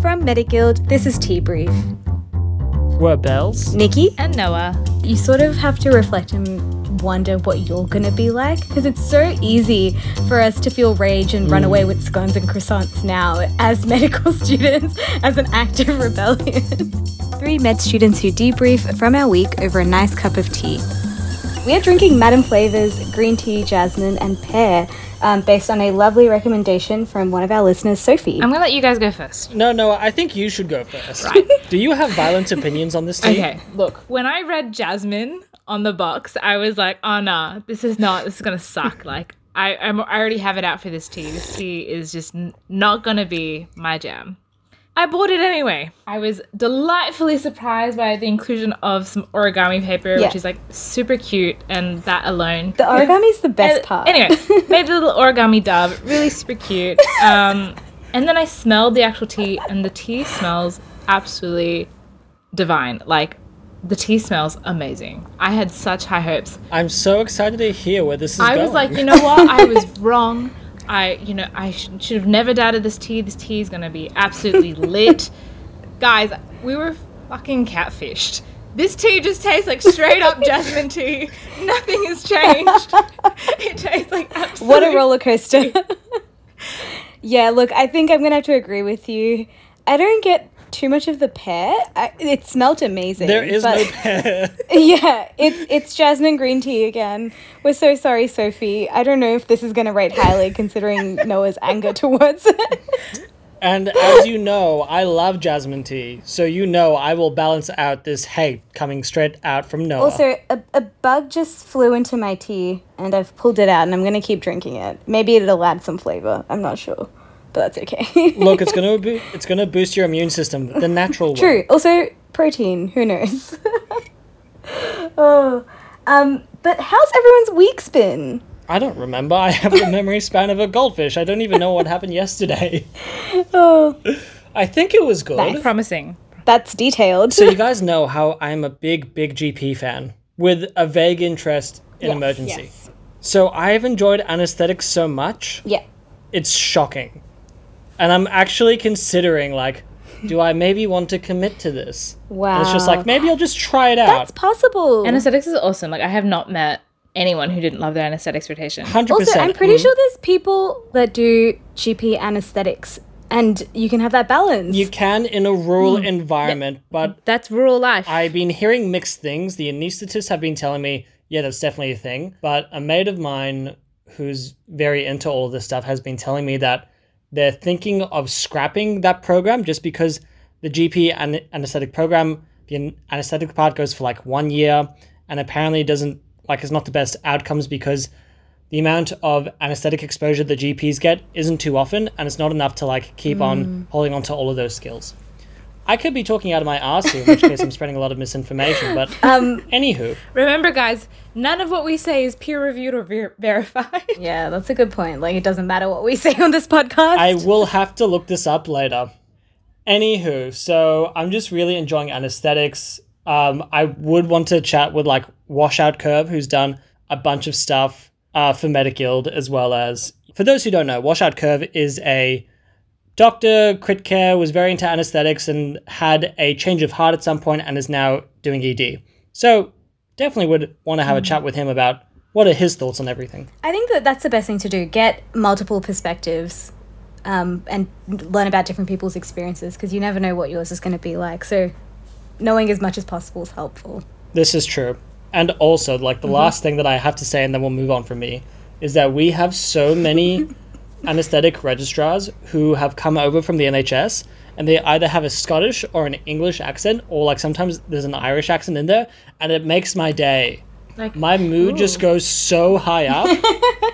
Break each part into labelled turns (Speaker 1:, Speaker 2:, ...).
Speaker 1: From Mediguild, this is Tea Brief.
Speaker 2: We're Bells.
Speaker 1: Nikki,
Speaker 3: And Noah.
Speaker 1: you sort of have to reflect and wonder what you're gonna be like because it's so easy for us to feel rage and run mm. away with scones and croissants now as medical students as an act of rebellion. Three med students who debrief from our week over a nice cup of tea. We are drinking Madame Flavors green tea, jasmine, and pear, um, based on a lovely recommendation from one of our listeners, Sophie.
Speaker 3: I'm gonna let you guys go first.
Speaker 2: No, no, I think you should go first. Do you have violent opinions on this tea?
Speaker 3: Okay, look. When I read Jasmine on the box, I was like, oh nah, this is not, this is gonna suck. Like, I, I'm, I already have it out for this tea. This tea is just n- not gonna be my jam. I bought it anyway. I was delightfully surprised by the inclusion of some origami paper,
Speaker 1: Yeah.
Speaker 3: which is like super cute, and that alone.
Speaker 1: the origami is the best part.
Speaker 3: Anyway, made a little origami dove, really super cute. Um, and then I smelled the actual tea, and the tea smells absolutely divine. Like the tea smells amazing. I had such high hopes.
Speaker 2: I'm so excited to hear where this is
Speaker 3: I
Speaker 2: going.
Speaker 3: was like, you know what? I was wrong. I, you know, I sh- should have never doubted this tea. This tea is gonna be absolutely lit, guys. We were fucking catfished. This tea just tastes like straight up jasmine tea. Nothing has changed. It tastes like absolute.
Speaker 1: What a roller coaster. yeah, look, I think I'm going to have to agree with you. I don't get too much of the pear. I, it smelled amazing.
Speaker 2: there is
Speaker 1: but
Speaker 2: no pear.
Speaker 1: Yeah, it's it's jasmine green tea again. We're so sorry, Sophie. I don't know if this is going to rate highly considering Noah's anger towards it.
Speaker 2: and as you know, I love jasmine tea, so you know I will balance out this hate coming straight out from Noah.
Speaker 1: also, a, a bug just flew into my tea and I've pulled it out and I'm going to keep drinking it. Maybe it'll add some flavor. I'm not sure, but that's okay.
Speaker 2: Look, it's gonna bo- it's gonna boost your immune system the natural way.
Speaker 1: True. Also, protein. Who knows? oh, um, but how's everyone's weeks been?
Speaker 2: I don't remember. I have the memory span of a goldfish. I don't even know what happened yesterday.
Speaker 1: Oh,
Speaker 2: I think it was good.
Speaker 1: Nice.
Speaker 3: promising.
Speaker 1: that's detailed.
Speaker 2: So you guys know how I'm a big, big GP fan with a vague interest in
Speaker 1: Yes,
Speaker 2: emergency.
Speaker 1: yes.
Speaker 2: So I've enjoyed anesthetics so much,
Speaker 1: yeah.
Speaker 2: it's shocking. And I'm actually considering like, do I maybe want to commit to this?
Speaker 1: Wow.
Speaker 2: And it's just like maybe I'll just try it out.
Speaker 1: that's possible.
Speaker 3: Anesthetics is awesome. Like I have not met anyone who didn't love their anesthetics rotation.
Speaker 2: Hundred
Speaker 1: also. I'm pretty sure there's people that do GP anesthetics, and you can have that balance.
Speaker 2: you can in a rural
Speaker 1: Hmm.
Speaker 2: environment, but
Speaker 3: That's rural life.
Speaker 2: I've been hearing mixed things. The anaesthetists have been telling me, yeah, that's definitely a thing. But a mate of mine who's very into all of this stuff has been telling me that they're thinking of scrapping that program just because the GP an- anesthetic program, the an- anesthetic part goes for like one year and apparently doesn't, like, it's not the best outcomes because the amount of anesthetic exposure the GPs get isn't too often and it's not enough to, like, keep on mm. holding on to all of those skills. I could be talking out of my ass here, in which case I'm spreading a lot of misinformation. But
Speaker 1: um,
Speaker 2: anywho,
Speaker 3: Remember, guys, none of what we say is peer reviewed or ver- verified.
Speaker 1: yeah, that's a good point. Like, it doesn't matter what we say on this podcast.
Speaker 2: I will have to look this up later. Anywho, so I'm just really enjoying anesthetics. Um, I would want to chat with like Washout Curve, who's done a bunch of stuff uh, for Mediguild, as well as for those who don't know, Washout Curve is a doctor, crit care, was very into anesthetics and had a change of heart at some point and is now doing ED. So definitely would want to have a chat with him about what are his thoughts on everything.
Speaker 1: I think that that's the best thing to do. Get multiple perspectives um, and learn about different people's experiences because you never know what yours is going to be like. So, knowing as much as possible is helpful.
Speaker 2: This is true. And also, like, the last thing that I have to say, and then we'll move on from me, is that we have so many anesthetic registrars who have come over from the NHS, and they either have a Scottish or an English accent, or like sometimes there's an Irish accent in there, and it makes my day.
Speaker 3: Like,
Speaker 2: My mood just goes so high up.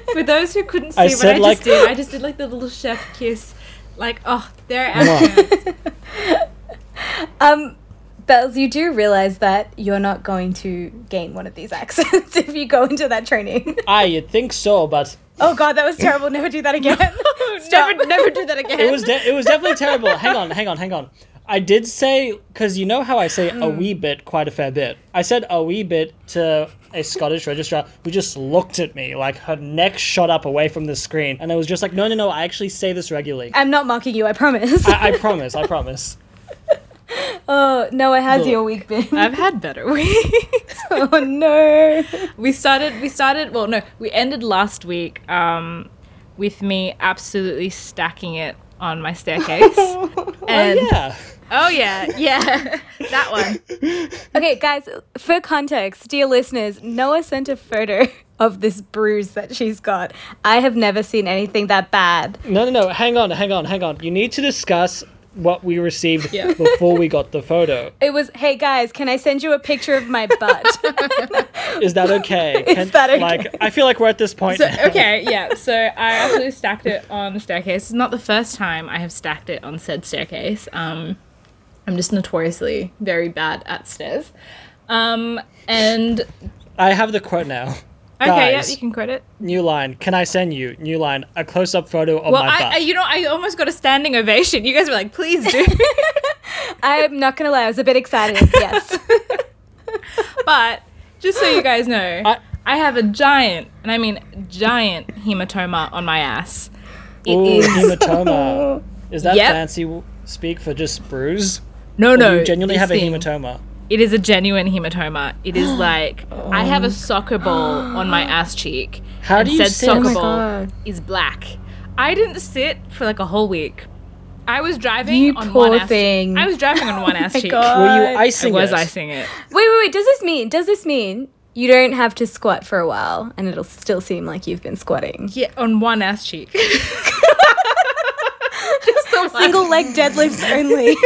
Speaker 3: for those who couldn't see
Speaker 2: I
Speaker 3: what
Speaker 2: said,
Speaker 3: I
Speaker 2: like-
Speaker 3: just did, I just did like the little chef kiss. Like, oh, they're
Speaker 2: Mwah.
Speaker 3: accents.
Speaker 1: Um, Bells, you do realize that you're not going to gain one of these accents if you go into that training.
Speaker 2: I you'd think so, but
Speaker 1: oh God, that was terrible. Never do that again. Stop.
Speaker 3: never, never do that again.
Speaker 2: it was de- it was definitely terrible. Hang on, hang on, hang on. I did say because you know how I say a hmm. wee bit quite a fair bit. I said a wee bit to a Scottish registrar who just looked at me like her neck shot up away from the screen, and I was just like, no, no, no, I actually say this regularly.
Speaker 1: I'm not mocking you, I promise.
Speaker 2: I, I promise, I promise.
Speaker 1: Oh, Noah, how's
Speaker 2: Look.
Speaker 1: your week been?
Speaker 3: I've had better weeks.
Speaker 1: oh no.
Speaker 3: we started we started well no, we ended last week um with me absolutely stacking it on my staircase. and
Speaker 2: oh yeah.
Speaker 3: oh yeah, yeah. that one.
Speaker 1: Okay, guys, for context, dear listeners, Noah sent a photo of this bruise that she's got. I have never seen anything that bad.
Speaker 2: No, no, no. Hang on, hang on, hang on. You need to discuss what we received
Speaker 3: Yeah.
Speaker 2: before we got the photo.
Speaker 1: It was, hey guys, can I send you a picture of my butt?
Speaker 2: Is that okay?
Speaker 1: Is that okay?
Speaker 2: Like, I feel like we're at this point.
Speaker 3: So,
Speaker 2: now.
Speaker 3: okay, yeah. So I actually stacked it on the staircase. It's not the first time I have stacked it on said staircase. Um, I'm just notoriously very bad at stairs. Um, and
Speaker 2: I have the quote now.
Speaker 3: Okay, yeah,
Speaker 2: Guys.
Speaker 3: you can credit.
Speaker 2: New line. Can I send you? New line. A close-up photo of
Speaker 3: Well,
Speaker 2: my butt.
Speaker 3: I, I, you know, I almost got a standing ovation. You guys were like, "Please do."
Speaker 1: I'm not gonna lie, I was a bit excited, yes.
Speaker 3: but just so you guys know,
Speaker 2: I-
Speaker 3: I, have a giant, and I mean giant, hematoma on my ass. It
Speaker 2: Ooh,
Speaker 3: is
Speaker 2: hematoma. Is that
Speaker 3: Yep.
Speaker 2: fancy speak for just bruise?
Speaker 3: no,
Speaker 2: Or
Speaker 3: no.
Speaker 2: do you genuinely have a
Speaker 3: thing-
Speaker 2: hematoma?
Speaker 3: It is a genuine hematoma. It is like I have a soccer ball on my ass cheek.
Speaker 2: How
Speaker 3: and
Speaker 2: do you
Speaker 3: said
Speaker 2: sit?
Speaker 3: soccer
Speaker 2: Oh
Speaker 3: ball is black. I didn't sit for like a whole week. I was driving
Speaker 1: You
Speaker 3: on
Speaker 1: poor
Speaker 3: one ass.
Speaker 1: thing.
Speaker 3: I was driving on one ass oh
Speaker 1: my
Speaker 3: cheek.
Speaker 1: God.
Speaker 2: Were you
Speaker 1: I
Speaker 3: I was
Speaker 2: it?
Speaker 3: icing it.
Speaker 1: Wait, wait, wait, does this mean, does this mean you don't have to squat for a while and it'll still seem like you've been squatting?
Speaker 3: Yeah, on one ass cheek. Just the one.
Speaker 1: Single leg deadlifts only.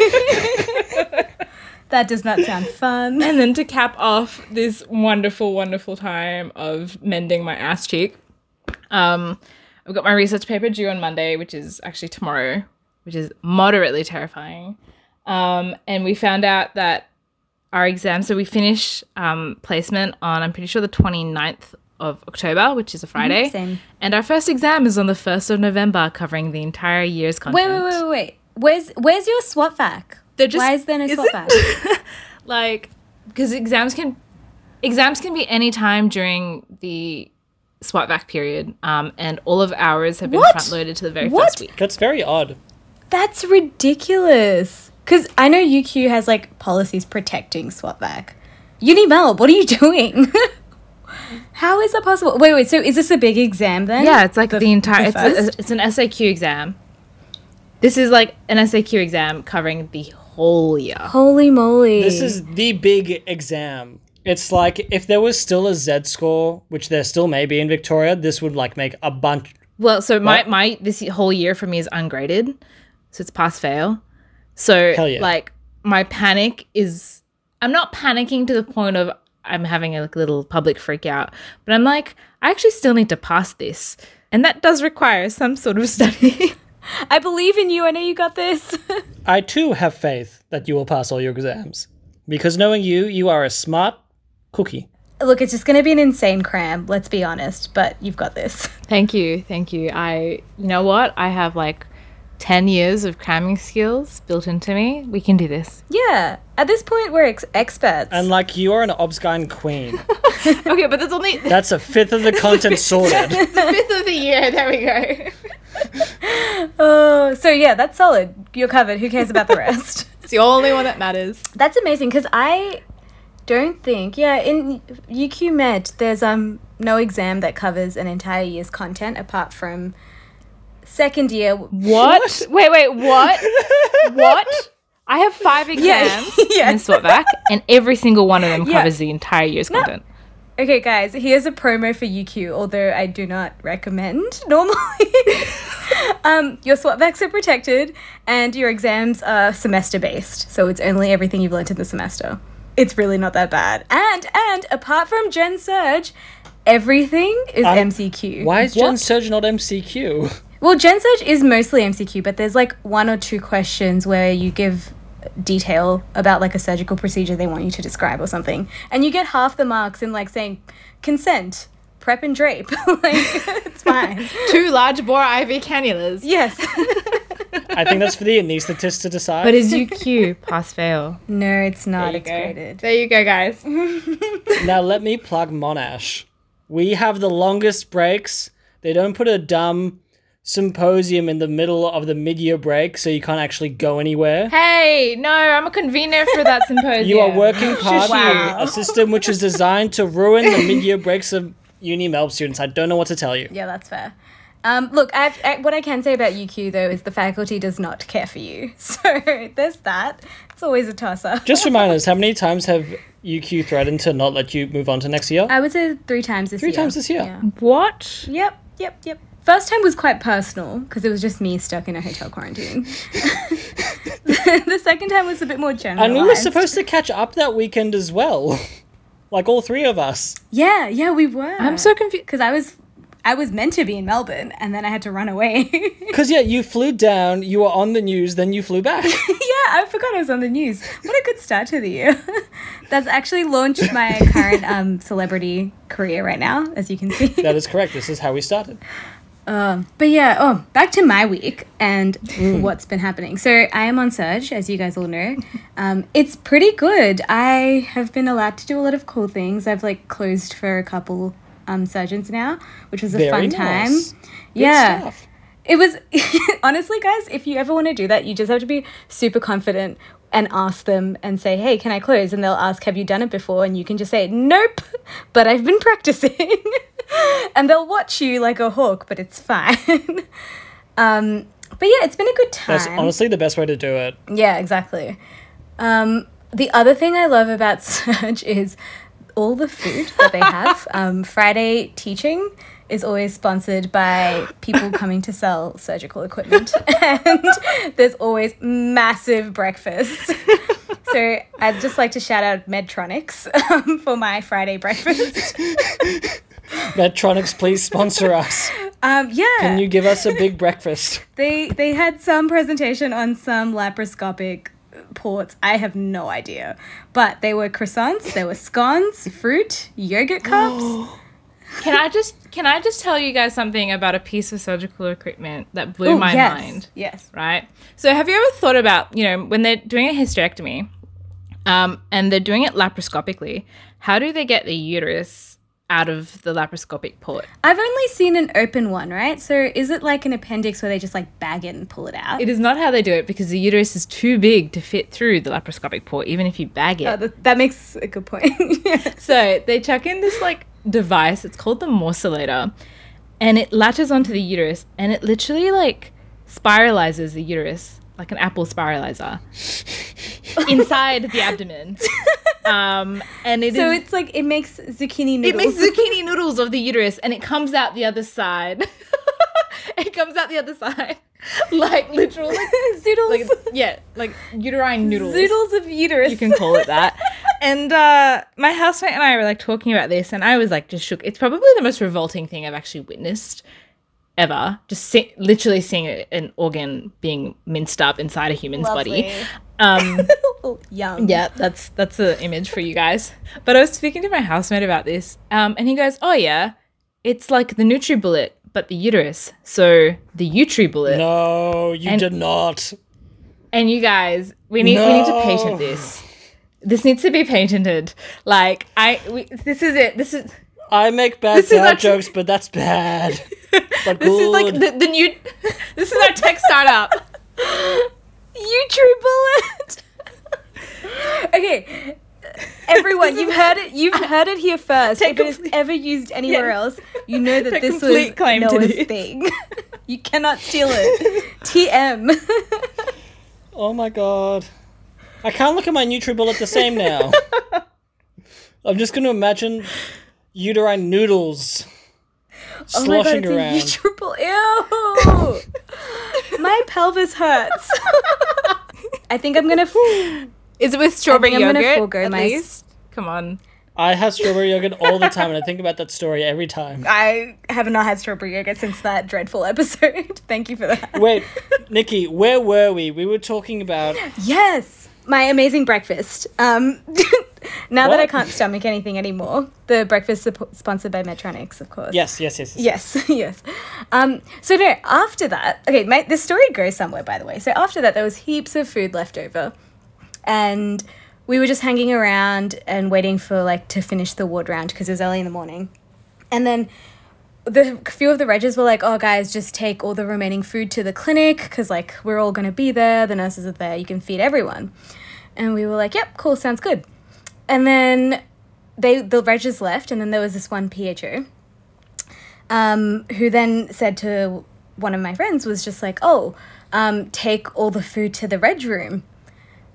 Speaker 1: That does not sound fun.
Speaker 3: And then to cap off this wonderful, wonderful time of mending my ass cheek, um, I've got my research paper due on Monday, which is actually tomorrow, which is moderately terrifying. Um, and we found out that our exam, so we finish um, placement on, I'm pretty sure, the 29th of October, which is a Friday.
Speaker 1: same.
Speaker 3: And our first exam is on the 1st of November, covering the entire year's content.
Speaker 1: Wait, wait, wait, wait, wait. Where's where's your SWOT vac?
Speaker 3: They're just-
Speaker 1: Why is there no
Speaker 3: is
Speaker 1: SWOT
Speaker 3: it- like because exams can exams can be any time during the SWOT vac period, um, and all of ours have been
Speaker 1: What?
Speaker 3: front loaded to the very
Speaker 1: What?
Speaker 3: first week.
Speaker 2: That's very odd.
Speaker 1: That's ridiculous. Because I know UQ has like policies protecting SWOT vac. Unimelb, what are you doing? How is that possible? Wait, wait. So is this a big exam then?
Speaker 3: Yeah, it's like the, entire.
Speaker 1: the
Speaker 3: it's, a, it's an SAQ exam. This is like an SAQ exam covering the whole year.
Speaker 1: Holy moly!
Speaker 2: This is the big exam. It's like if there was still a Z score, which there still may be in Victoria, this would like make a bunch.
Speaker 3: Well, so my
Speaker 2: What?
Speaker 3: my this whole year for me is ungraded, so it's pass fail. So
Speaker 2: Hell yeah.
Speaker 3: like my panic is I'm not panicking to the point of I'm having a little public freak out, but I'm like I actually still need to pass this, and that does require some sort of study.
Speaker 1: I believe in you. I know you got this.
Speaker 2: I too have faith that you will pass all your exams. Because knowing you, you are a smart cookie.
Speaker 1: Look, it's just going to be an insane cram. Let's be honest, but you've got this.
Speaker 3: thank you, thank you. I you know what I have like ten years of cramming skills built into me. We can do this.
Speaker 1: Yeah. At this point, we're ex- experts.
Speaker 2: And like you are an Obscine queen.
Speaker 3: okay, but there's only the
Speaker 2: That's a fifth of the content sorted.
Speaker 3: The fifth of the year. There we go.
Speaker 1: oh, so yeah, that's solid. You're covered. Who cares about the rest?
Speaker 3: It's the only one that matters.
Speaker 1: That's amazing because I don't think, yeah, in UQ Med, there's um no exam that covers an entire year's content apart from second year.
Speaker 3: What? Wait, wait, what? what? I have five exams
Speaker 1: yeah.
Speaker 3: in SWOTVAC, and every single one of them
Speaker 1: Yeah.
Speaker 3: covers the entire year's content.
Speaker 1: Okay, guys, here's a promo for UQ, although I do not recommend normally. um, your SWOT vacs are protected, and your exams are semester based, so it's only everything you've learnt in the semester. It's really not that bad. And and apart from Gen Surg, everything is
Speaker 2: Um,
Speaker 1: MCQ.
Speaker 2: Why is Gen Surg not MCQ?
Speaker 1: Well, Gen Surg is mostly MCQ, but there's like one or two questions where you give detail about like a surgical procedure they want you to describe or something, and you get half the marks in like saying consent, prep and drape. like it's fine.
Speaker 3: Two large bore IV cannulas.
Speaker 1: Yes.
Speaker 2: I think that's for the anaesthetist to decide.
Speaker 3: But is UQ pass fail?
Speaker 1: No, it's not.
Speaker 3: There you
Speaker 1: It's
Speaker 3: go.
Speaker 1: graded.
Speaker 3: There you go, guys.
Speaker 2: now let me plug Monash. We have the longest breaks. They don't put a dumb symposium in the middle of the mid-year break, so you can't actually go anywhere.
Speaker 3: Hey, no, I'm a convener for that symposium.
Speaker 2: You are working party,
Speaker 1: Wow.
Speaker 2: a system which is designed to ruin the mid-year breaks of uni Melb students. I don't know what to tell you.
Speaker 1: Yeah, that's fair. Um, look, I've, I, what I can say about UQ though is the faculty does not care for you. So there's that. It's always a toss up.
Speaker 2: Just remind us, how many times have UQ threatened to not let you move on to next year?
Speaker 1: I would say three times this
Speaker 2: Three
Speaker 1: year.
Speaker 2: times this year?
Speaker 1: Yeah.
Speaker 3: What?
Speaker 1: Yep, yep, yep. First time was quite personal because it was just me stuck in a hotel quarantine. the second time was a bit more general.
Speaker 2: and we were supposed to catch up that weekend as well. like all three of us.
Speaker 1: Yeah, yeah, we were.
Speaker 3: I'm so confused.
Speaker 1: because I was, I was meant to be in Melbourne, and then I had to run away.
Speaker 2: Because, yeah, you flew down, you were on the news, then you flew back.
Speaker 1: yeah, I forgot I was on the news. What a good start to the year. That's actually launched my current um, celebrity career right now, as you can see.
Speaker 2: that is correct. This is how we started.
Speaker 1: Um, but yeah, oh, back to my week and what's been happening. So I am on Surg, as you guys all know. Um, it's pretty good. I have been allowed to do a lot of cool things. I've like closed for a couple um, surgeons now, which was a
Speaker 2: Very
Speaker 1: fun time.
Speaker 2: Good
Speaker 1: yeah.
Speaker 2: stuff.
Speaker 1: It was honestly, guys, if you ever want to do that, you just have to be super confident and ask them and say, hey, can I close? And they'll ask, have you done it before? And you can just say, nope, but I've been practicing. and they'll watch you like a hawk, but it's fine. um, but yeah, it's been a good time.
Speaker 2: That's honestly the best way to do it.
Speaker 1: Yeah, exactly. Um, the other thing I love about Surg is all the food that they have. um, Friday teaching is always sponsored by people coming to sell surgical equipment, and there's always massive breakfast. So I'd just like to shout out Medtronics um, for my Friday breakfast.
Speaker 2: Medtronics, please sponsor us.
Speaker 1: Um, yeah,
Speaker 2: Can you give us a big breakfast?
Speaker 1: They they had some presentation on some laparoscopic ports. I have no idea, but they were croissants, there were scones, fruit, yogurt cups.
Speaker 3: Can I just can I just tell you guys something about a piece of surgical equipment that blew
Speaker 1: Ooh,
Speaker 3: my
Speaker 1: yes,
Speaker 3: mind?
Speaker 1: Yes.
Speaker 3: right? So have you ever thought about, you know, when they're doing a hysterectomy, um, and they're doing it laparoscopically, how do they get the uterus out of the laparoscopic port?
Speaker 1: I've only seen an open one, right? So is it like an appendix where they just like bag it and pull it out?
Speaker 3: It is not how they do it because the uterus is too big to fit through the laparoscopic port, even if you bag it.
Speaker 1: Oh, that, that makes a good point.
Speaker 3: So they chuck in this like device. It's called the morcellator, and it latches onto the uterus, and it literally like spiralizes the uterus like an apple spiralizer inside the abdomen. Um, and it
Speaker 1: So
Speaker 3: is-
Speaker 1: it's like it makes zucchini
Speaker 3: it
Speaker 1: noodles.
Speaker 3: makes zucchini noodles of the uterus, and it comes out the other side. it comes out the other side, like literally,
Speaker 1: zoodles.
Speaker 3: like yeah, like uterine noodles.
Speaker 1: Zoodles of uterus.
Speaker 3: You can call it that. and uh, my housemate and I were like talking about this, and I was like just shook. It's probably the most revolting thing I've actually witnessed ever. Just see- literally seeing a- an organ being minced up inside a human's body. Um,
Speaker 1: oh, yum.
Speaker 3: yeah, that's that's the image for you guys. But I was speaking to my housemate about this, um, and he goes, "Oh yeah, it's like the NutriBullet, but the uterus. So the UtriBullet.
Speaker 2: No, you
Speaker 3: And-
Speaker 2: did not.
Speaker 3: And you guys, we need we need to
Speaker 2: No.
Speaker 3: patent this. This needs to be patented. Like I, we, this is it. This is
Speaker 2: I make bad
Speaker 3: This actually-
Speaker 2: jokes, but that's bad. But
Speaker 3: this is like the, the new. This is our tech startup.
Speaker 1: You true bullet. okay. Everyone, you've heard it. You've heard it here first. If it is ever used anywhere
Speaker 3: Yeah.
Speaker 1: else, you know that
Speaker 3: Take
Speaker 1: this was
Speaker 3: claim
Speaker 1: Noah's
Speaker 3: this.
Speaker 1: thing. you cannot steal it. TM.
Speaker 2: oh my god. I can't look at my NutriBullet the same now. I'm just going to imagine uterine noodles
Speaker 1: oh my god,
Speaker 2: sloshing
Speaker 1: it's
Speaker 2: around.
Speaker 1: a triple. Ew. my pelvis hurts. I think I'm gonna. F-
Speaker 3: Is it with strawberry
Speaker 1: I'm gonna
Speaker 3: yogurt?
Speaker 1: forego
Speaker 3: at
Speaker 1: my s-
Speaker 3: least? Come on.
Speaker 2: I have strawberry yogurt all the time, and I think about that story every time.
Speaker 1: I have not had strawberry yogurt since that dreadful episode. Thank you for that.
Speaker 2: Wait, Nikki, where were we? We were talking about
Speaker 1: Yes, my amazing breakfast. Um, now that I can't stomach anything anymore, the breakfast sup- sponsored by Medtronics, of course.
Speaker 2: Yes, yes, yes. yes.
Speaker 1: Yes, yes. Um, so no, after that, okay, mate, this story goes somewhere, by the way. So after that, there was heaps of food left over, and we were just hanging around and waiting for like to finish the ward round because it was early in the morning, and then the few of the regs were like, "Oh, guys, just take all the remaining food to the clinic because like we're all gonna be there. The nurses are there. You can feed everyone." And we were like, "Yep, cool, sounds good." And then they the regs left, and then there was this one PHO um, who then said to one of my friends was just like, "Oh, um, take all the food to the reg room,"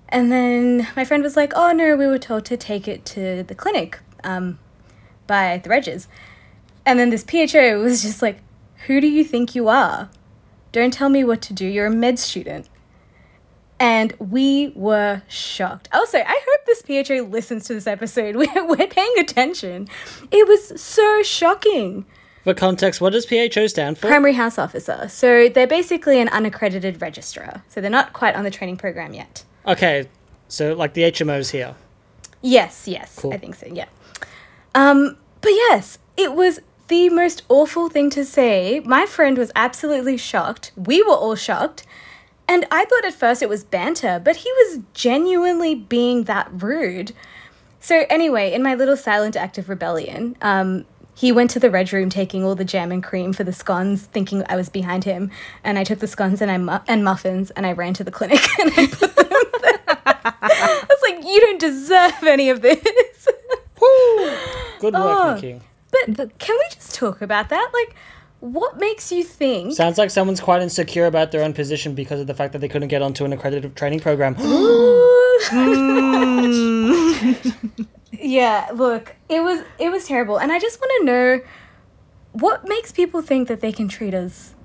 Speaker 1: and then my friend was like, "Oh no, we were told to take it to the clinic um, by the regs," and then this PHO was just like, "Who do you think you are? Don't tell me what to do. You're a med student." And we were shocked. Also, I hope this PHO listens to this episode. We're, we're paying attention. It was so shocking.
Speaker 2: For context, what does PHO stand for?
Speaker 1: Primary House Officer. So they're basically an unaccredited registrar. So they're not quite on the training program yet.
Speaker 2: okay, so like the HMOs here.
Speaker 1: Yes, yes,
Speaker 2: Cool.
Speaker 1: I think so. Yeah. Um, but yes, it was the most awful thing to say. My friend was absolutely shocked. We were all shocked. And I thought at first it was banter, but he was genuinely being that rude. So anyway, in my little silent act of rebellion, um, he went to the reg room taking all the jam and cream for the scones, thinking I was behind him. And I took the scones and I mu- and muffins and I ran to the clinic and I put them there. I was like, you don't deserve any of this.
Speaker 2: Good work,
Speaker 1: Oh.
Speaker 2: Nikki.
Speaker 1: but can we just talk about that? Like, what makes you think?
Speaker 2: Sounds like someone's quite insecure about their own position because of the fact that they couldn't get onto an accredited training program. Hmm.
Speaker 1: yeah, look, it was it was terrible, and I just want to know what makes people think that they can treat us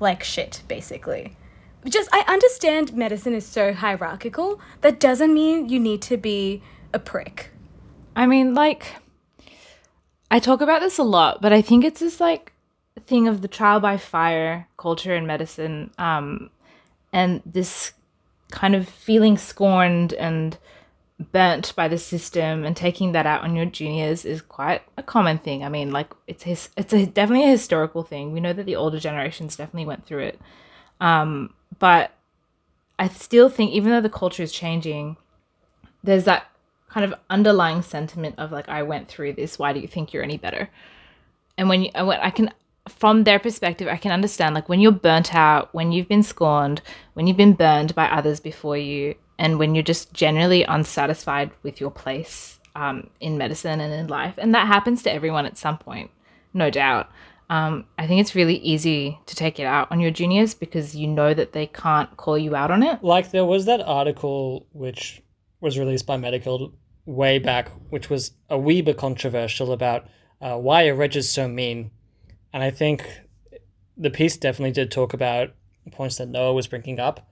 Speaker 1: like shit, basically. Just I understand medicine is so hierarchical. That doesn't mean you need to be a prick.
Speaker 3: I mean, like, I talk about this a lot, but I think it's just like thing of the trial by fire culture in medicine, um, and this kind of feeling scorned and burnt by the system and taking that out on your juniors is quite a common thing. I mean, like it's his, it's a, definitely a historical thing. We know that the older generations definitely went through it, um, but I still think even though the culture is changing, there's that kind of underlying sentiment of like I went through this. Why do you think you're any better? And when you, and when I can, from their perspective, I can understand like when you're burnt out, when you've been scorned, when you've been burned by others before you, and when you're just generally unsatisfied with your place um, in medicine and in life, and that happens to everyone at some point, no doubt. Um, I think it's really easy to take it out on your juniors because you know that they can't call you out on it.
Speaker 2: like there was that article which was released by Medical way back, which was a wee bit controversial about uh, why a reg is so mean, and I think the piece definitely did talk about points that Noah was bringing up.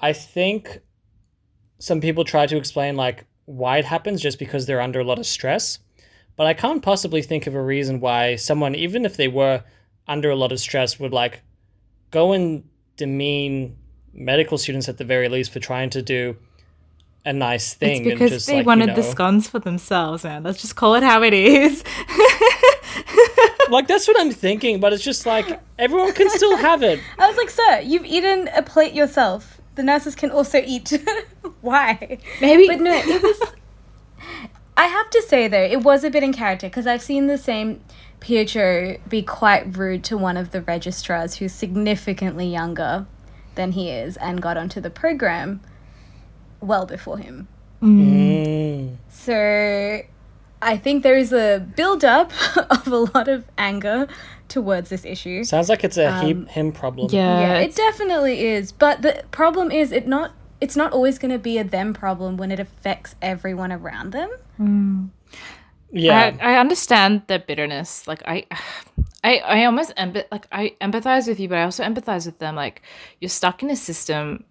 Speaker 2: I think some people try to explain like why it happens just because they're under a lot of stress, but I can't possibly think of a reason why someone, even if they were under a lot of stress, would like go and demean medical students at the very least for trying to do a nice thing.
Speaker 3: It's because
Speaker 2: and just,
Speaker 3: they
Speaker 2: like, you
Speaker 3: wanted the scones for themselves, man. Let's just call it how it is.
Speaker 2: like that's what I'm thinking, but it's just like everyone can still have it.
Speaker 1: I was like, sir, you've eaten a plate yourself. The nurses can also eat. Why?
Speaker 3: Maybe
Speaker 1: But no, it was. I have to say though, it was a bit in character because I've seen the same PHO be quite rude to one of the registrars who's significantly younger than he is and got onto the program well before him.
Speaker 2: Mm.
Speaker 1: So I think there is a build up of a lot of anger towards this issue.
Speaker 2: Sounds like it's a
Speaker 1: Um,
Speaker 2: he, him problem.
Speaker 3: yeah,
Speaker 1: yeah, it definitely is. But the problem is it not it's not always going to be a them problem when it affects everyone around them.
Speaker 2: Yeah.
Speaker 3: I, I understand the bitterness. Like I, I, I almost empath like I empathize with you, but I also empathize with them. Like you're stuck in a system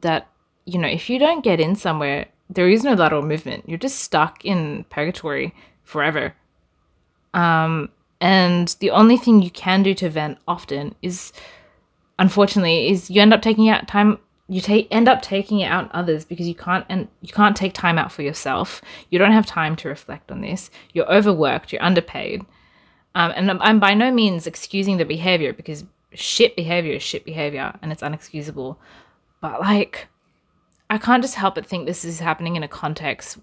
Speaker 3: that you know if you don't get in somewhere, there is no lateral movement. You're just stuck in purgatory forever. Um, and the only thing you can do to vent often is, unfortunately, is you end up taking out time you take end up taking it out on others because you can't and you can't take time out for yourself. You don't have time to reflect on this. You're overworked. You're underpaid. Um, and I'm, I'm by no means excusing the behavior because shit behavior is shit behavior and it's unexcusable. But like, I can't just help but think this is happening in a context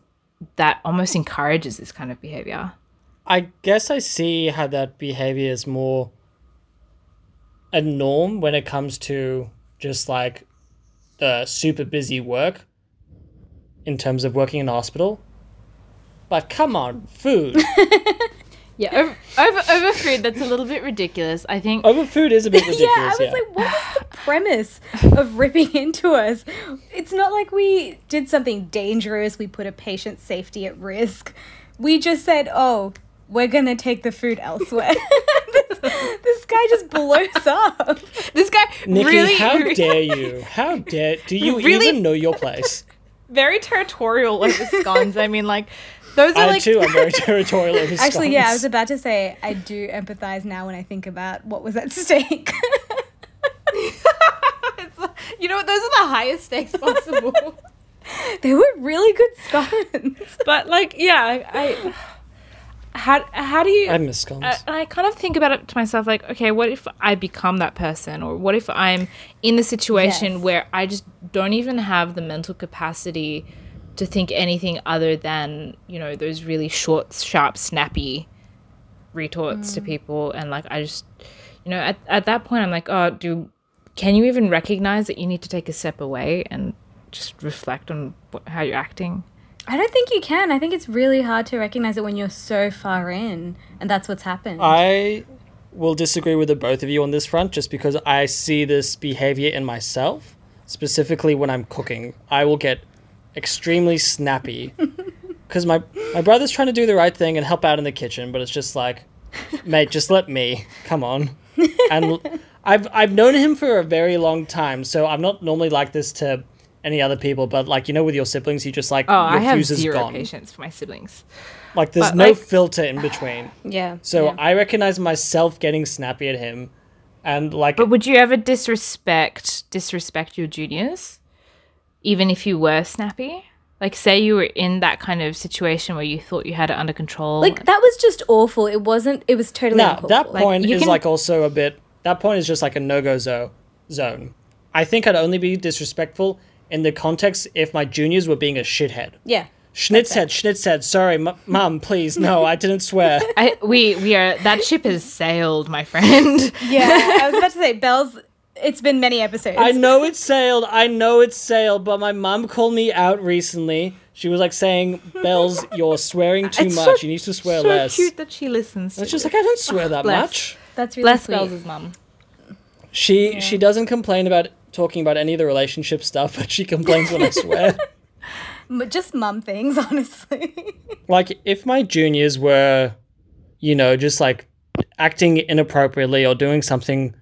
Speaker 3: that almost encourages this kind of behavior.
Speaker 2: I guess I see how that behavior is more a norm when it comes to just like the super busy work in terms of working in a hospital. But come on, food.
Speaker 3: Yeah, over, over over food. That's a little bit ridiculous. I think.
Speaker 2: Over food is a bit ridiculous.
Speaker 1: yeah, I was like, what was the premise of ripping into us? It's not like we did something dangerous, we put a patient's safety at risk. We just said, oh, we're gonna take the food elsewhere. this, this guy just blows up.
Speaker 3: This guy
Speaker 2: Nikki,
Speaker 3: really,
Speaker 2: how
Speaker 3: really-
Speaker 2: dare you? How dare do you
Speaker 3: Really-
Speaker 2: even know your place?
Speaker 3: very territorial over scones. I mean, like those are
Speaker 2: I
Speaker 3: like
Speaker 2: too am very territorial over
Speaker 1: Actually, yeah, I was about to say I do empathize now when I think about what was at stake.
Speaker 3: you know what? Those are the highest stakes possible.
Speaker 1: they were really good scones.
Speaker 3: but like, yeah, I. I how, how do you
Speaker 2: I miss scones.
Speaker 3: I, I kind of think about it to myself like okay what if i become that person or what if i'm in the situation
Speaker 1: Yes.
Speaker 3: where i just don't even have the mental capacity to think anything other than you know those really short sharp snappy retorts to mm. people and like i just you know at, at that point i'm like oh do can you even recognize that you need to take a step away and just reflect on what, how you're acting
Speaker 1: I don't think you can. I think it's really hard to recognize it when you're so far in, and that's what's happened.
Speaker 2: I will disagree with the both of you on this front just because I see this behavior in myself, specifically when I'm cooking. I will get extremely snappy because my, my brother's trying to do the right thing and help out in the kitchen, but it's just like, mate, just let me. Come on. And I've, I've known him for a very long time, so I'm not normally like this to any other people, but like, you know, with your siblings, you just like,
Speaker 3: oh
Speaker 2: your
Speaker 3: i have zero
Speaker 2: gone.
Speaker 3: patience for my siblings
Speaker 2: Like, there's
Speaker 3: But,
Speaker 2: no
Speaker 3: like-
Speaker 2: filter in between.
Speaker 1: yeah.
Speaker 2: So
Speaker 1: yeah.
Speaker 2: I recognize myself getting snappy at him, and like
Speaker 3: But would you ever disrespect disrespect your juniors, even if you were snappy? Like, say you were in that kind of situation where you thought you had it under control.
Speaker 1: like that was just awful. It wasn't. It was totally.
Speaker 2: no, that
Speaker 1: for.
Speaker 3: Like,
Speaker 2: point is
Speaker 3: can-
Speaker 2: like also a bit. That point is just like a no go zo- zone. I think I'd only be disrespectful in the context if my juniors were being a shithead.
Speaker 1: yeah.
Speaker 2: Schnitzhead, Schnitzhead. Sorry, m- mum, please, no, I didn't swear.
Speaker 3: I, we we are that ship has sailed, my friend.
Speaker 1: Yeah. I was about to say, Bells. It's been many episodes.
Speaker 2: I know it's sailed. I know it's sailed, but my mom called me out recently. She was like saying, "Bells, you're swearing too
Speaker 3: It's
Speaker 2: much.
Speaker 3: so-
Speaker 2: you need to swear
Speaker 3: so
Speaker 2: less."
Speaker 3: cute that she listens. To
Speaker 2: It's just like I don't swear that
Speaker 3: bless.
Speaker 2: much.
Speaker 1: That's really
Speaker 3: bless
Speaker 1: sweet.
Speaker 3: Bells' mum.
Speaker 2: She she doesn't complain about talking about any of the relationship stuff, but she complains when I swear.
Speaker 1: M- Just mum things, honestly.
Speaker 2: like if my juniors were, you know, just like acting inappropriately or doing something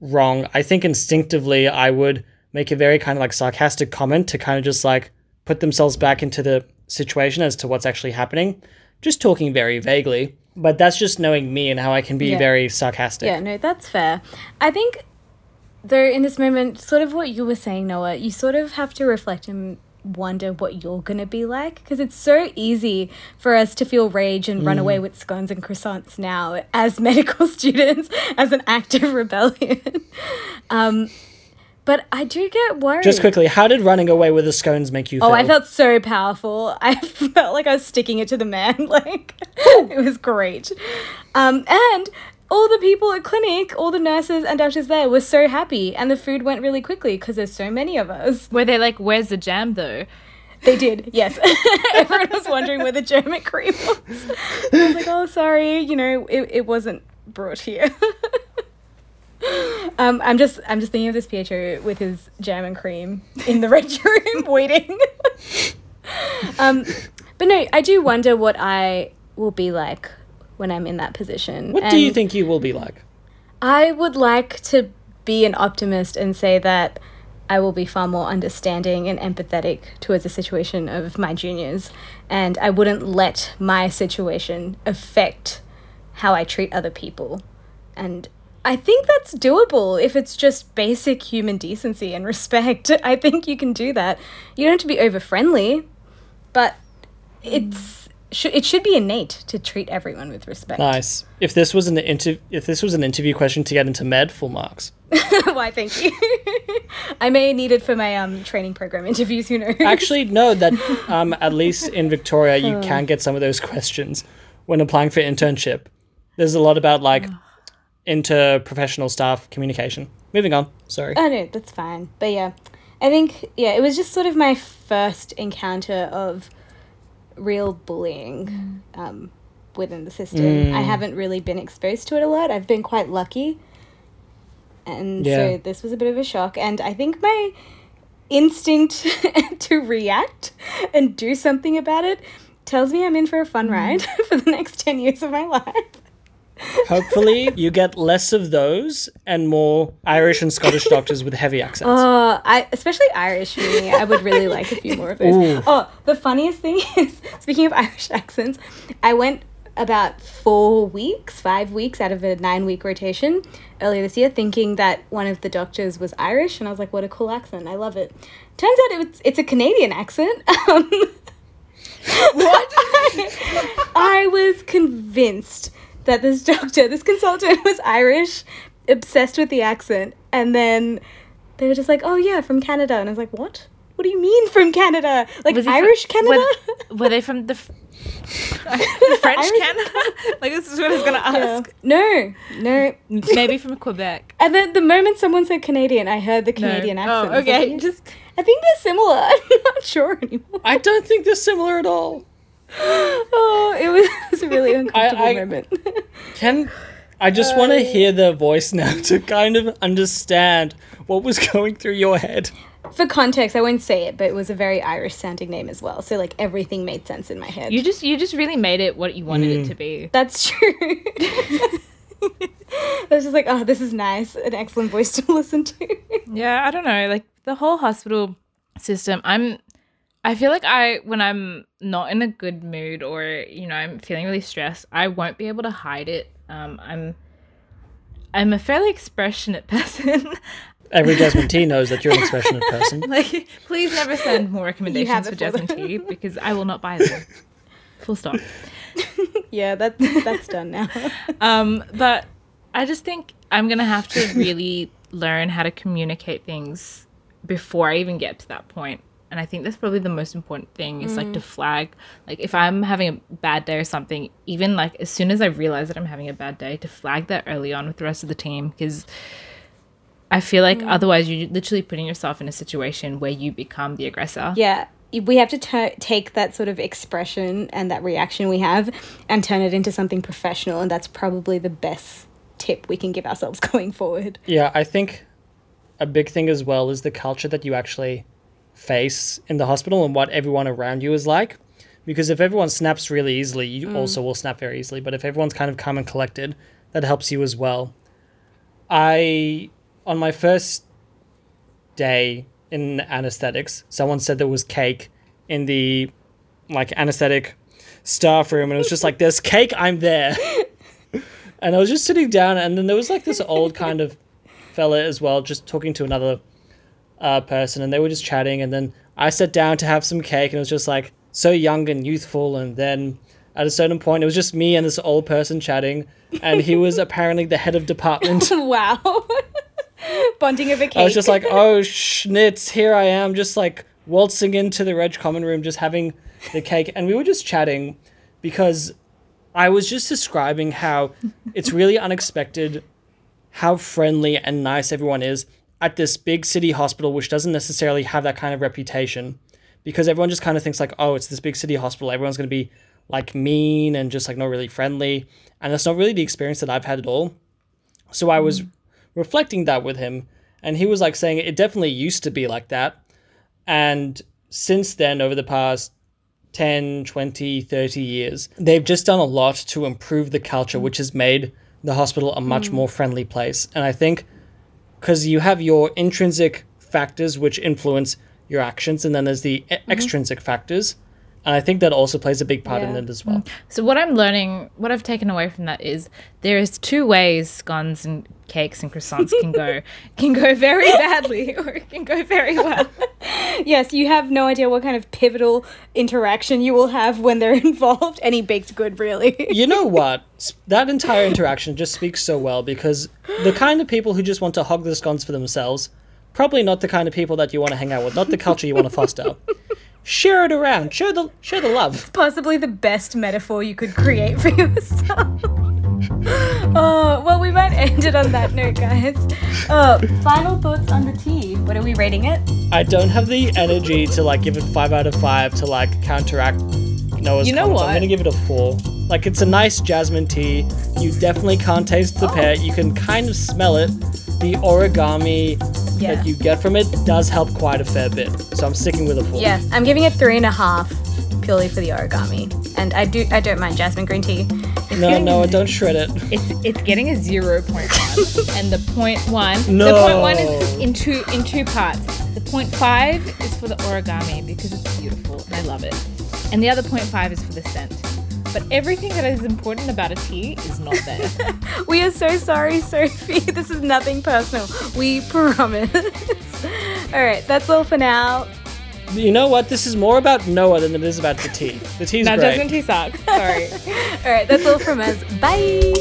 Speaker 2: wrong, I think instinctively I would make a very kind of like sarcastic comment to kind of just like put themselves back into the situation as to what's actually happening, just talking very vaguely. But that's just knowing me and how I can be
Speaker 1: Yeah.
Speaker 2: very sarcastic.
Speaker 1: Yeah, no, that's fair. I think, though, in this moment, sort of what you were saying, Noah, you sort of have to reflect and wonder what you're going to be like because it's so easy for us to feel rage and run away with scones and croissants now as medical students as an act of rebellion. um, but I do get worried.
Speaker 2: Just quickly, how did running away with the scones make you feel?
Speaker 1: Oh, I felt so powerful. I felt like I was sticking it to the man. Like it was great. Um, and all the people at clinic, all the nurses and doctors there were so happy, and the food went really quickly because there's so many of us.
Speaker 3: Were they like, "Where's the jam, though"?
Speaker 1: They did, yes. Everyone was wondering where the German cream was. I was like, oh, sorry, you know, it, it wasn't brought here. um, I'm just I'm just thinking of this PHO with his jam and cream in the reg room waiting. um, but no, I do wonder what I will be like when I'm in that position.
Speaker 2: what do you think you will be like?
Speaker 1: I would like to be an optimist and say that I will be far more understanding and empathetic towards the situation of my juniors, and I wouldn't let my situation affect how I treat other people. And I think that's doable if it's just basic human decency and respect. I think you can do that. You don't have to be over friendly, but it's sh- it should be innate to treat everyone with respect.
Speaker 2: Nice. If this was an inter- if this was an interview question to get into med, full marks.
Speaker 1: Why? Thank you. I may need it for my um training program interviews. Who knows?
Speaker 2: Actually, no. That um, at least in Victoria, you can get some of those questions when applying for internship. There's a lot about like interprofessional staff communication. Moving on. Sorry.
Speaker 1: Oh no, that's fine. But yeah, I think yeah, it was just sort of my first encounter of real bullying mm. um, within the system. I mm. haven't really been exposed to it a lot. I've been quite lucky, and
Speaker 2: Yeah.
Speaker 1: so this was a bit of a shock. And I think my instinct to react and do something about it tells me I'm in for a fun mm. ride for the next ten years of my life.
Speaker 2: Hopefully, you get less of those and more Irish and Scottish doctors with heavy accents.
Speaker 1: Oh, I especially Irish for me. I would really like a few more of those.
Speaker 2: Ooh.
Speaker 1: Oh, the funniest thing is, speaking of Irish accents, I went about four weeks, five weeks out of a nine week rotation earlier this year, thinking that one of the doctors was Irish, and I was like, "What a cool accent! I love it." Turns out it's it's a Canadian accent. Um, what? I was convinced that this doctor, this consultant, was Irish, obsessed with the accent, and then they were just like, "Oh yeah, from Canada," and I was like, "What? What do you mean from Canada? Like
Speaker 3: Was he fr-
Speaker 1: Irish Canada?"
Speaker 3: Were, were they from the, f- the French
Speaker 1: Irish-
Speaker 3: Canada? like this is what I was gonna
Speaker 1: Yeah.
Speaker 3: ask.
Speaker 1: No, no.
Speaker 3: Maybe from Quebec.
Speaker 1: And then the moment someone said Canadian, I heard the Canadian
Speaker 3: No.
Speaker 1: accent.
Speaker 3: Oh,
Speaker 1: I like,
Speaker 3: okay.
Speaker 1: Hmm. Just, I think they're similar. I'm not sure anymore.
Speaker 2: I don't think they're similar at all.
Speaker 1: Oh, it was a really uncomfortable
Speaker 2: I-
Speaker 1: moment.
Speaker 2: Can I just want to uh, hear their voice now to kind of understand what was going through your head?
Speaker 1: For context, I won't say it, but it was a very Irish sounding name as well. So like everything made sense in my head.
Speaker 3: You just you just really made it what you wanted it mm. to be.
Speaker 1: That's true. I was just like, oh, this is nice. An excellent voice to listen to.
Speaker 3: Yeah, I don't know. Like the whole hospital system, I'm I feel like I when I'm not in a good mood or, you know, I'm feeling really stressed, I won't be able to hide it. Um I'm I'm a fairly expressionate person.
Speaker 2: Every Desmond T knows that you're an expressionate person.
Speaker 3: like please never send more recommendations for
Speaker 1: for
Speaker 3: Jasmine
Speaker 1: them.
Speaker 3: Tea because I will not buy them. Full stop.
Speaker 1: yeah, that that's done now.
Speaker 3: Um, but I just think I'm gonna have to really learn how to communicate things before I even get to that point. And I think that's probably the most important thing is like to mm. flag, like if I'm having a bad day or something, even like as soon as I realize that I'm having a bad day, to flag that early on with the rest of the team because I feel like mm. otherwise you're literally putting yourself in a situation where you become the aggressor.
Speaker 1: yeah, we have to tu- take that sort of expression and that reaction we have and turn it into something professional, and that's probably the best tip we can give ourselves going forward.
Speaker 2: Yeah, I think a big thing as well is the culture that you actually face in the hospital and what everyone around you is like. Because if everyone snaps really easily, you mm. also will snap very easily. But if everyone's kind of calm and collected, that helps you as well. I, on my first day in anesthetics, someone said there was cake in the like anesthetic staff room, and it was just like, "There's cake, I'm there." and I was just sitting down, and then there was like this old kind of fella as well, just talking to another uh, person, and they were just chatting. And then I sat down to have some cake, and it was just like so young and youthful. And then at a certain point, it was just me and this old person chatting, and he was apparently the head of department.
Speaker 1: wow. Bonding over cake.
Speaker 2: I was just like, oh, schnitz, here I am, just like waltzing into the Reg Common Room, just having the cake. And we were just chatting because I was just describing how it's really unexpected how friendly and nice everyone is at this big city hospital, which doesn't necessarily have that kind of reputation. Because everyone just kind of thinks, like, oh, it's this big city hospital. Everyone's going to be like mean and just like not really friendly. And that's not really the experience that I've had at all. So I was mm. reflecting that with him and he was like saying it definitely used to be like that and since then over the past 10 20 30 years they've just done a lot to improve the culture mm. which has made the hospital a much mm. more friendly place and i think because you have your intrinsic factors which influence your actions and then there's the e- mm-hmm. extrinsic factors and i think that also plays a big part in
Speaker 1: Yeah.
Speaker 2: it as well. Mm-hmm.
Speaker 3: So what I'm learning, what I've taken away from that is there is two ways scones and cakes and croissants can go can go very badly or it can go very well.
Speaker 1: yes, you have no idea what kind of pivotal interaction you will have when they're involved. Any baked good, really.
Speaker 2: you know what? That entire interaction just speaks so well because the kind of people who just want to hog the scones for themselves, probably not the kind of people that you want to hang out with, not the culture you want to foster. Share it around. Share the share the love.
Speaker 1: Possibly the best metaphor you could create for yourself. Oh, well, we might end it on that note, guys. Oh, final thoughts on the tea. What are we rating it?
Speaker 2: I don't have the energy to like give it five out of five to like counteract Noah's
Speaker 3: You know
Speaker 2: comments.
Speaker 3: what?
Speaker 2: I'm gonna give it a four. Like it's a nice jasmine tea. You definitely can't taste the oh. pear. You can kind of smell it. The origami
Speaker 1: Yeah.
Speaker 2: that you get from it does help quite a fair bit. So I'm sticking with a four.
Speaker 1: Yeah, I'm giving it three and a half purely for the origami. And I do I don't mind jasmine green tea. It's
Speaker 2: No,
Speaker 1: getting-
Speaker 2: Noah, don't shred it.
Speaker 3: It's it's getting a zero point one, and the point one.
Speaker 2: No.
Speaker 3: The point one is in two in two parts. The point five is for the origami because it's beautiful and I love it, and the other point five is for the scent. But everything that is important about a tea is not there.
Speaker 1: We are so sorry, Sophie. This is nothing personal. We promise. all right, that's all for now.
Speaker 2: You know what? This is more about Noah than it is about the tea. The tea's
Speaker 3: no,
Speaker 2: great.
Speaker 3: Jasmine tea sucks. Sorry.
Speaker 1: All right, that's all from us. Bye.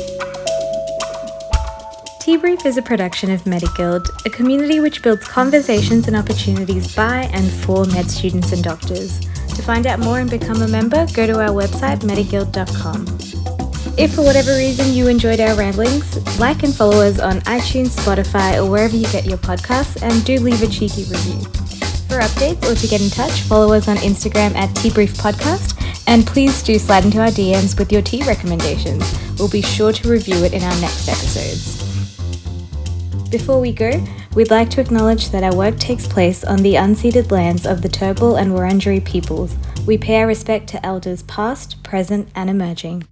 Speaker 1: Tea Brief is a production of MediGuild, a community which builds conversations and opportunities by and for med students and doctors. To find out more and become a member, go to our website mediguild.com. If for whatever reason you enjoyed our ramblings, like and follow us on iTunes, Spotify, or wherever you get your podcasts, and do leave a cheeky review. For updates or to get in touch, follow us on Instagram at Tea Brief Podcast, and please do slide into our DMs with your tea recommendations. We'll be sure to review it in our next episodes. Before we go, we'd like to acknowledge that our work takes place on the unceded lands of the Turrbal and Wurundjeri peoples. We pay our respect to elders past, present, and emerging.